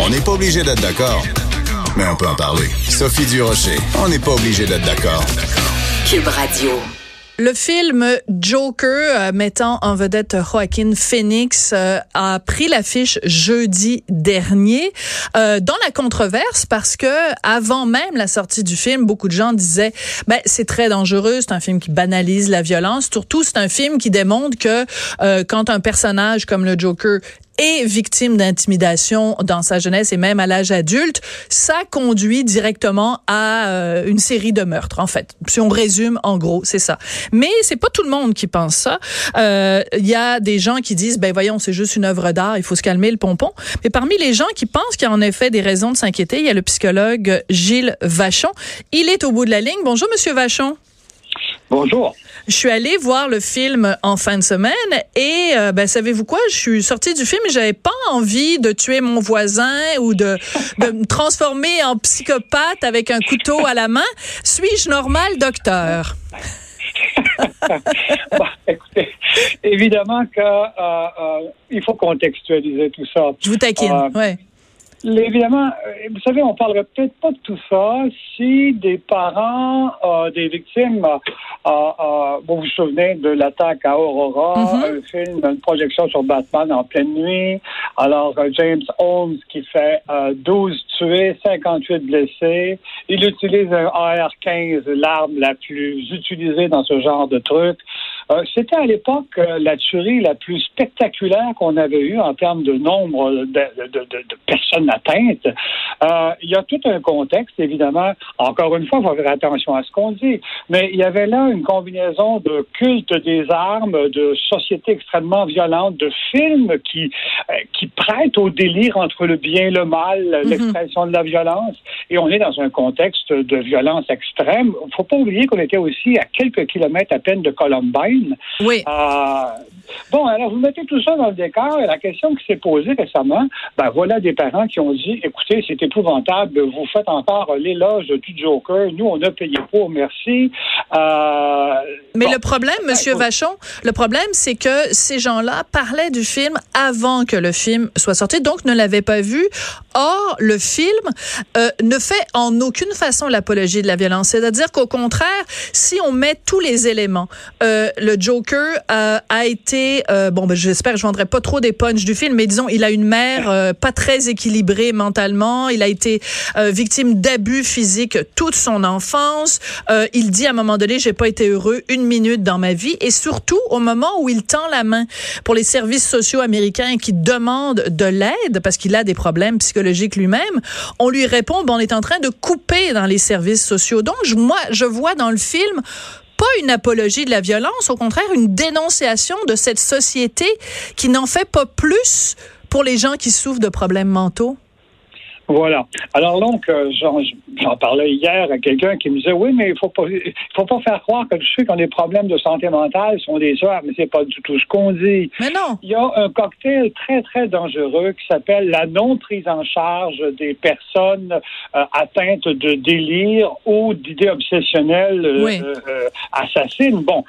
On n'est pas obligé d'être d'accord, mais on peut en parler. Sophie Durocher, on n'est pas obligé d'être d'accord. Cube Radio. Le film Joker, euh, mettant en vedette Joaquin Phoenix, euh, a pris l'affiche jeudi dernier euh, dans la controverse parce que avant même la sortie du film, beaucoup de gens disaient ben c'est très dangereux, c'est un film qui banalise la violence. Surtout, c'est un film qui démontre que quand un personnage comme le Joker est victime d'intimidation dans sa jeunesse et même à l'âge adulte, ça conduit directement à euh, une série de meurtres. En fait, si on résume, en gros, c'est ça. Mais c'est pas tout le monde qui pense ça. Il euh, y a des gens qui disent, ben voyons, c'est juste une œuvre d'art, il faut se calmer le pompon. Mais parmi les gens qui pensent qu'il y a en effet des raisons de s'inquiéter, il y a le psychologue Gilles Vachon. Il est au bout de la ligne. Bonjour, Monsieur Vachon. Bonjour. Je suis allée voir le film en fin de semaine et euh, ben savez-vous quoi? Je suis sortie du film et j'avais pas envie de tuer mon voisin ou de, de me transformer en psychopathe avec un couteau à la main. Suis-je normal, docteur? Bah, écoutez, évidemment que euh, euh, faut contextualiser tout ça. Je vous taquine, ouais. Évidemment, euh, vous savez, on parlerait peut-être pas de tout ça si des parents euh, des victimes, euh, euh, vous vous souvenez de l'attaque à Aurora, Mm-hmm. un film, une projection sur Batman en pleine nuit. Alors, euh, James Holmes qui fait euh, 12 tués, 58 blessés. Il utilise un AR-15, l'arme la plus utilisée dans ce genre de truc. Euh, C'était à l'époque euh, la tuerie la plus spectaculaire qu'on avait eue en termes de nombre de, de, de, de personnes atteintes. Euh, il y a tout un contexte, évidemment. Encore une fois, il faut faire attention à ce qu'on dit. Mais il y avait là une combinaison de culte des armes, de sociétés extrêmement violentes, de films qui, qui prêtent au délire entre le bien et le mal, l'expression de la violence. Et on est dans un contexte de violence extrême. Il ne faut pas oublier qu'on était aussi à quelques kilomètres à peine de Columbine. Oui. Euh, bon, alors vous mettez tout ça dans le décor et la question qui s'est posée récemment, ben voilà des parents qui ont dit, écoutez, c'est épouvantable, vous faites encore l'éloge du Joker, nous on a payé pour, merci. Euh, Mais bon. le problème, Monsieur Ouais, Vachon, le problème, c'est que ces gens-là parlaient du film avant que le film soit sorti, donc ne l'avaient pas vu. Or, le film euh, ne fait en aucune façon l'apologie de la violence. C'est-à-dire qu'au contraire, si on met tous les éléments, euh, le Joker euh, a été, euh, bon, ben, j'espère que je vendrai pas trop des punchs du film, mais disons, il a une mère euh, pas très équilibrée mentalement. Il a été euh, victime d'abus physiques toute son enfance. Euh, il dit à un moment donné, j'ai pas été heureux une minute dans ma vie. Et surtout, au moment où il tend la main pour les services sociaux américains qui demandent de l'aide parce qu'il a des problèmes psychologiques lui-même, on lui répond, ben, on est en train de couper dans les services sociaux. Donc, je- moi, je vois dans le film pas une apologie de la violence, au contraire, une dénonciation de cette société qui n'en fait pas plus pour les gens qui souffrent de problèmes mentaux. Voilà. Alors donc, euh, j'en j'en parlais hier à quelqu'un qui me disait oui, mais il faut pas, il faut pas faire croire que tous ceux qui ont des problèmes de santé mentale sont des tueurs, mais c'est pas du tout ce qu'on dit. Mais non. Il y a un cocktail très très dangereux qui s'appelle la non prise en charge des personnes euh, atteintes de délire ou d'idées obsessionnelles Oui. euh, assassines. Bon.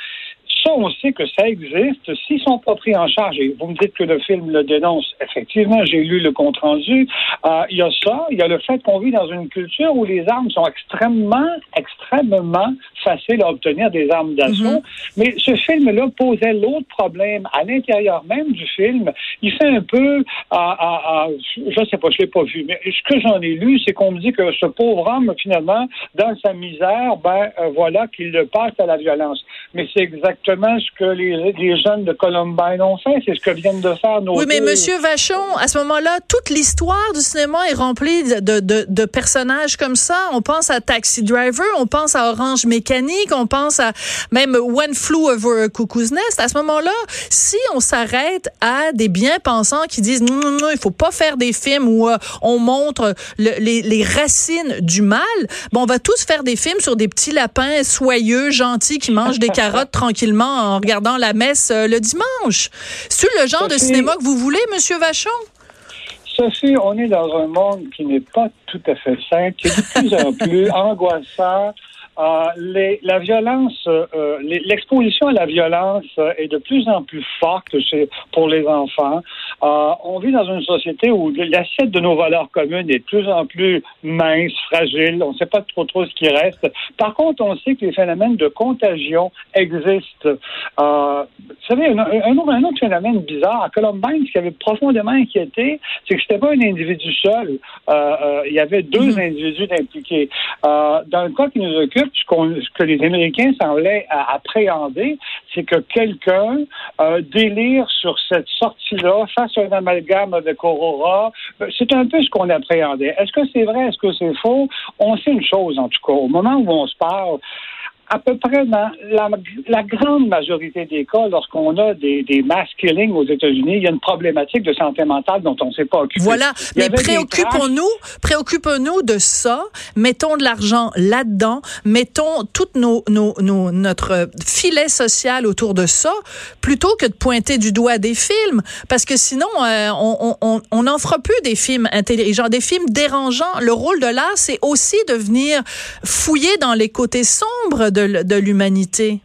Ça, on sait que ça existe. S'ils sont pas pris en charge, et vous me dites que le film le dénonce, effectivement, j'ai lu le compte-rendu, euh, il y a ça, il y a le fait qu'on vit dans une culture où les armes sont extrêmement, extrêmement faciles à obtenir, des armes d'assaut. Mais ce film-là posait l'autre problème à l'intérieur même du film. Il fait un peu, à, à, à- je sais pas, je l'ai pas vu, mais ce que j'en ai lu, c'est qu'on me dit que ce pauvre homme, finalement, dans sa misère, ben euh, voilà qu'il le passe à la violence. Mais c'est exactement exactement ce que les, les jeunes de Columbine ont fait. C'est ce que viennent de faire nos Oui, mais. Monsieur Vachon, à ce moment-là, toute l'histoire du cinéma est remplie de, de, de personnages comme ça. On pense à Taxi Driver, on pense à Orange Mécanique, on pense à même One Flew Over a Cuckoo's Nest. À ce moment-là, si on s'arrête à des bien-pensants qui disent non, non, non, il faut pas faire des films où euh, on montre le- les, les racines du mal, bon, on va tous faire des films sur des petits lapins soyeux, gentils, qui mangent des carottes tranquillement en regardant la messe euh, le dimanche. C'est le genre de cinéma que vous voulez, Monsieur Vachon? Sophie, on est dans un monde qui n'est pas tout à fait simple, qui est de plus en plus angoissant. Euh, les- la violence, euh, euh, l'exposition à la violence est de plus en plus forte chez, pour les enfants. Euh, on vit dans une société où l'assiette de nos valeurs communes est de plus en plus mince, fragile. On ne sait pas trop trop ce qui reste. Par contre, on sait que les phénomènes de contagion existent. Vous savez, un, un autre, un autre phénomène bizarre à Columbine, ce qui avait profondément inquiété, c'est que c'était pas un individu seul. Il y avait deux individus impliqués. Dans le cas qui nous occupe, ce, que les Américains semblaient appréhender, c'est que quelqu'un euh, délire sur cette sortie-là, fasse un amalgame avec Aurora. Euh, C'est un peu ce qu'on appréhendait. Est-ce que c'est vrai? Est-ce que c'est faux? On sait une chose, en tout cas. Au moment où on se parle, à peu près dans la, la grande majorité des cas, lorsqu'on a des, des mass killings aux États-Unis, il y a une problématique de santé mentale dont on ne s'est pas occupé. Voilà. Mais préoccupons-nous, préoccupons-nous de ça. Mettons de l'argent là-dedans. Mettons tout nos, nos, nos, notre filet social autour de ça, plutôt que de pointer du doigt des films. Parce que sinon, euh, on on- on n'en fera plus des films intelligents, des films dérangeants. Le rôle de l'art, c'est aussi de venir fouiller dans les côtés sombres de, de l'humanité.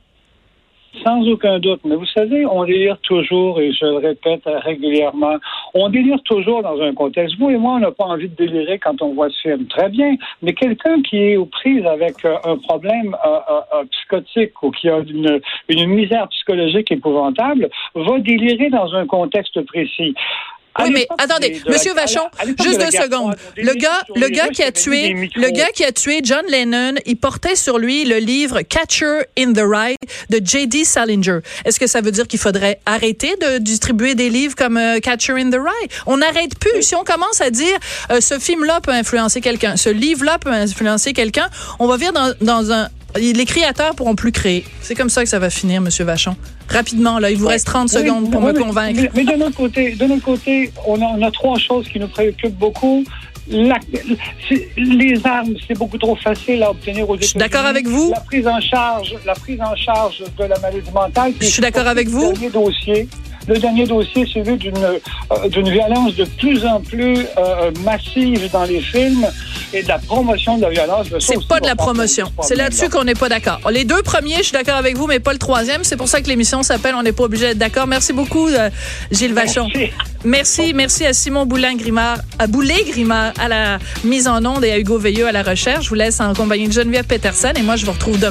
Sans aucun doute. Mais vous savez, on délire toujours, et je le répète régulièrement, on délire toujours dans un contexte. Vous et moi, on n'a pas envie de délirer quand on voit ce film. Très bien. Mais quelqu'un qui est aux prises avec euh, un problème euh, euh, psychotique ou qui a une, une misère psychologique épouvantable va délirer dans un contexte précis. Oui, mais attendez, Monsieur Vachon, juste deux secondes. Le gars, le gars qui a tué, le gars qui a tué John Lennon, il portait sur lui le livre Catcher in the Rye de J.D. Salinger. Est-ce que ça veut dire qu'il faudrait arrêter de distribuer des livres comme euh, Catcher in the Rye? On n'arrête plus. Si on commence à dire euh, ce film-là peut influencer quelqu'un, ce livre-là peut influencer quelqu'un, on va vivre dans, dans un les créateurs pourront plus créer. C'est comme ça que ça va finir, Monsieur Vachon. Rapidement, là, il vous reste 30 Oui, secondes pour oui, me convaincre. Mais, mais de notre côté, de notre côté, on a, on a trois choses qui nous préoccupent beaucoup. La- les armes, c'est beaucoup trop facile à obtenir aux Je suis d'accord avec vous. La prise en charge, la prise en charge de la maladie mentale. Je suis d'accord avec vous. Dossier, le dernier dossier, c'est celui d'une euh, d'une violence de plus en plus euh, massive dans les films et de la promotion de la violence. C'est pas de la promotion. ce C'est là-dessus qu'on n'est pas d'accord. Les deux premiers, je suis d'accord avec vous, mais pas le troisième. C'est pour ça que l'émission s'appelle On n'est pas obligé d'être d'accord. Merci beaucoup, euh, Gilles Vachon. Merci. Merci, merci à Simon Boulin Grimard, à Boulet Grimard à la mise en onde et à Hugo Veilleux à la recherche. Je vous laisse en compagnie de Geneviève Peterson et moi je vous retrouve demain.